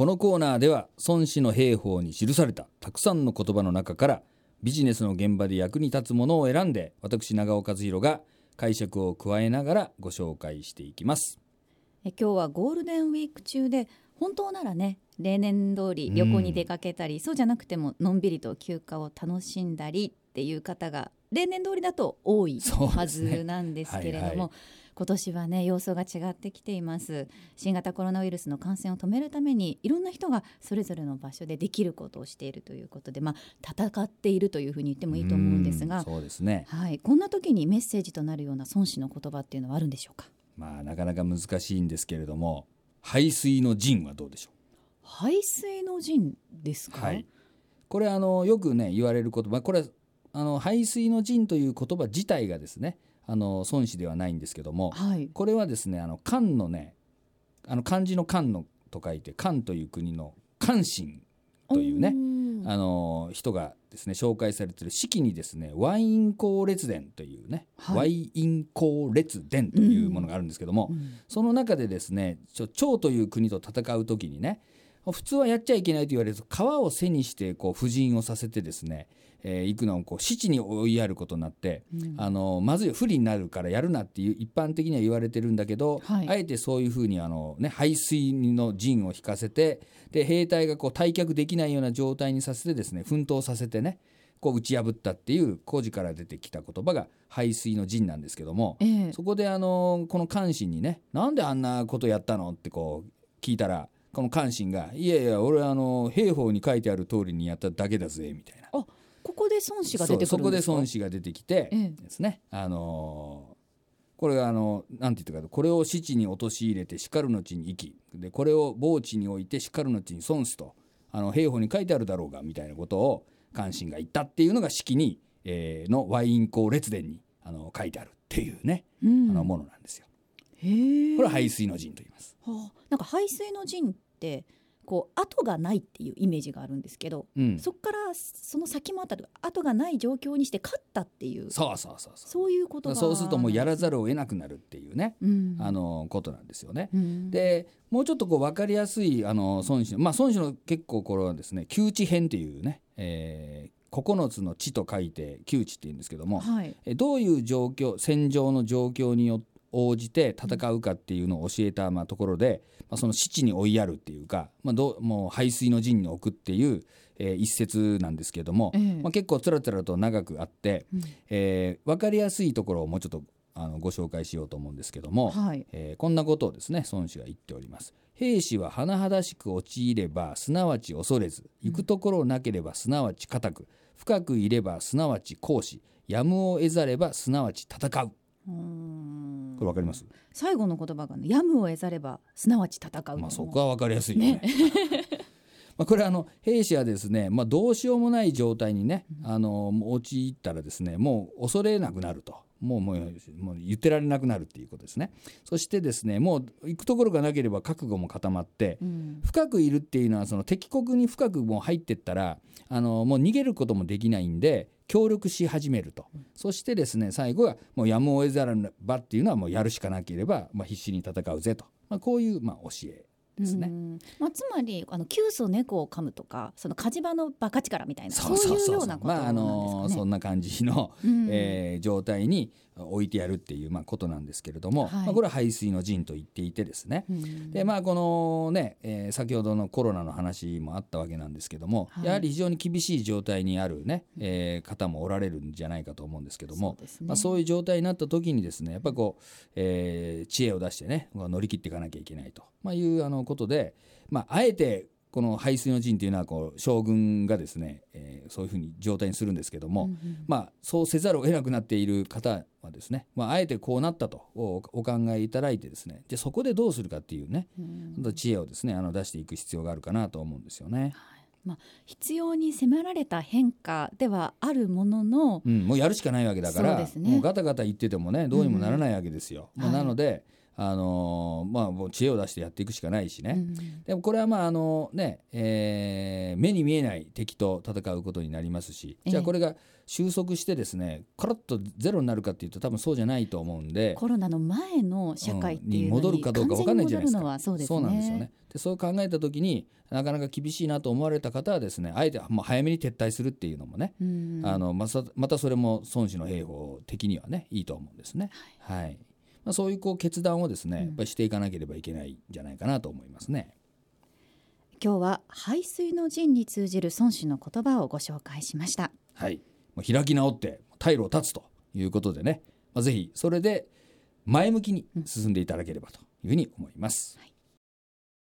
このコーナーでは孫子の兵法に記されたたくさんの言葉の中からビジネスの現場で役に立つものを選んで私長尾和弘が解釈を加えながらご紹介していきます。え今日はゴールデンウィーク中で本当ならね例年通り旅行に出かけたり、うん、そうじゃなくてものんびりと休暇を楽しんだりっていう方が例年通りだと多いはずなんですけれども、ねはいはい、今年はね様相が違ってきています。新型コロナウイルスの感染を止めるためにいろんな人がそれぞれの場所でできることをしているということでまあ戦っているというふうに言ってもいいと思うんですがそうですね。はいこんな時にメッセージとなるような孫子の言葉っていうのはあるんでしょうか？まあなかなか難しいんですけれども排水の陣はどうでしょう？排水の陣ですか、はい、これあのよくね言われる言葉これあの排水の陣という言葉自体がですねあの孫子ではないんですけども、はい、これはですねあの漢のねあの漢字の漢のと書いて漢という国の漢神というねあの人がですね紹介されている式にですねワイン公列伝というね、はい、ワイン公列伝というものがあるんですけども、うん、その中でですね趙という国と戦う時にね普通はやっちゃいけないと言われると川を背にしてこう布陣をさせてですねえー、行くのをこう死地に追いやることになって、うん、あのまずい不利になるからやるなっていう一般的には言われてるんだけど、はい、あえてそういうふうにあの、ね、排水の陣を引かせてで兵隊がこう退却できないような状態にさせてですね奮闘させてねこう打ち破ったっていう工事から出てきた言葉が排水の陣なんですけども、えー、そこであのこの関心にねなんであんなことやったのってこう聞いたらこの関心が「いやいや俺あの兵法に書いてある通りにやっただけだぜ」みたいな。ここで孫子が出てくるそこで孫子が出てきてですね、ええ、あのこれがあのなんて言ったかこれを死地に陥れてしかるの地に生きでこれを傍地に置いてしかるの地に損すとあの兵法に書いてあるだろうがみたいなことを関心が言ったっていうのが式に、えー、のワイン公列伝にあの書いてあるっていうね、うん、あのものなんですよ。へこれは排水の陣と言います。はあ、なんか排水の陣ってこう後がないっていうイメージがあるんですけど、うん、そこからその先もあったと後がない状況にして勝ったっていうそうそうそうそう。いうことそうするともうやらざるを得なくなるっていうね、うん、あのことなんですよね。うん、でもうちょっとこう分かりやすいあの孫子のまあ孫子の結構これはですね窮地編っていうね、えー、9つの地と書いて窮地って言うんですけども、はい、どういう状況戦場の状況によって応じて戦うかっていうのを教えたまあところで、まあ、その死地に追いやるっていうか、まあ、どもう排水の陣に置くっていう、えー、一節なんですけれども、えー、まあ、結構つらつらと長くあって、うん、えー、分かりやすいところをもうちょっとあのご紹介しようと思うんですけども、はい、えー、こんなことをですね孫子が言っております。兵士は甚だしく陥ればすなわち恐れず行くところなければすなわち固く深くいればすなわち行使やむを得ざればすなわち戦う。これわかります。最後の言葉が、ね、やむを得ざればすなわち戦うまあそこはわかりやすいよね。ね。まあこれあの兵士はですね、まあ、どうしようもない状態にね、あの陥ったらですねもう恐れなくなると。もうもうもう言ってられなくなるっていうことですね。そしてですねもう行くところがなければ覚悟も固まって、うん、深くいるっていうのはその敵国に深くもう入ってったらあのもう逃げることもできないんで協力し始めると、そしてですね最後はもうやむを得ざるばっていうのはもうやるしかなければ、まあ、必死に戦うぜと、まあ、こういうまあ教えですね。まあ、つまりあの急須猫を噛むとかその火事場のバカ力みたいなそういうようなことなんですかね。まああのそんな感じの、うん、えー、状態に置いてやるっていうまあことなんですけれども、はい、まあ、これは排水の陣と言っていてですね、うん、でまあこのね、えー、先ほどのコロナの話もあったわけなんですけども、はい、やはり非常に厳しい状態にあるね、えー、方もおられるんじゃないかと思うんですけどもそう、ね,、まあ、そういう状態になった時にですねやっぱりこう、えー、知恵を出してね乗り切っていかなきゃいけないと、まあ、いうあのことで、まあ、あえてこの排水の陣というのはこう将軍がですね、えー、そういうふうに状態にするんですけども、うんうん、まあ、そうせざるを得なくなっている方はですね、まあ、あえてこうなったとお考えいただいてですねでそこでどうするかっていうね、うん、知恵をですねあの出していく必要があるかなと思うんですよね。はい。まあ、必要に迫られた変化ではあるものの、うん、もうやるしかないわけだから、ね、もうガタガタ言っててもねどうにもならないわけですよ。うん、なので、あのまあ、もう知恵を出してやっていくしかないしね、うん、でもこれはまああのね、えー、目に見えない敵と戦うことになりますし。じゃあこれが収束してですねカラッとゼロになるかっていうと多分そうじゃないと思うんで。コロナの前の社会っていうのに,、戻るかどうか分かんないじゃないですか。そうね、そうなんですよね。でそう考えた時になかなか厳しいなと思われた方はですねあえて、まあ、早めに撤退するっていうのもね、あのまたまたそれも孫子の兵法的にはねいいと思うんですね。はい、はいまあ、そういうこう決断をですね、やっぱりしていかなければいけないんじゃないかなと思いますね。今日は排水の陣に通じる孫子の言葉をご紹介しました。はい、開き直って退路を断つということでね、まあ、ぜひそれで前向きに進んでいただければというふうに思います。はい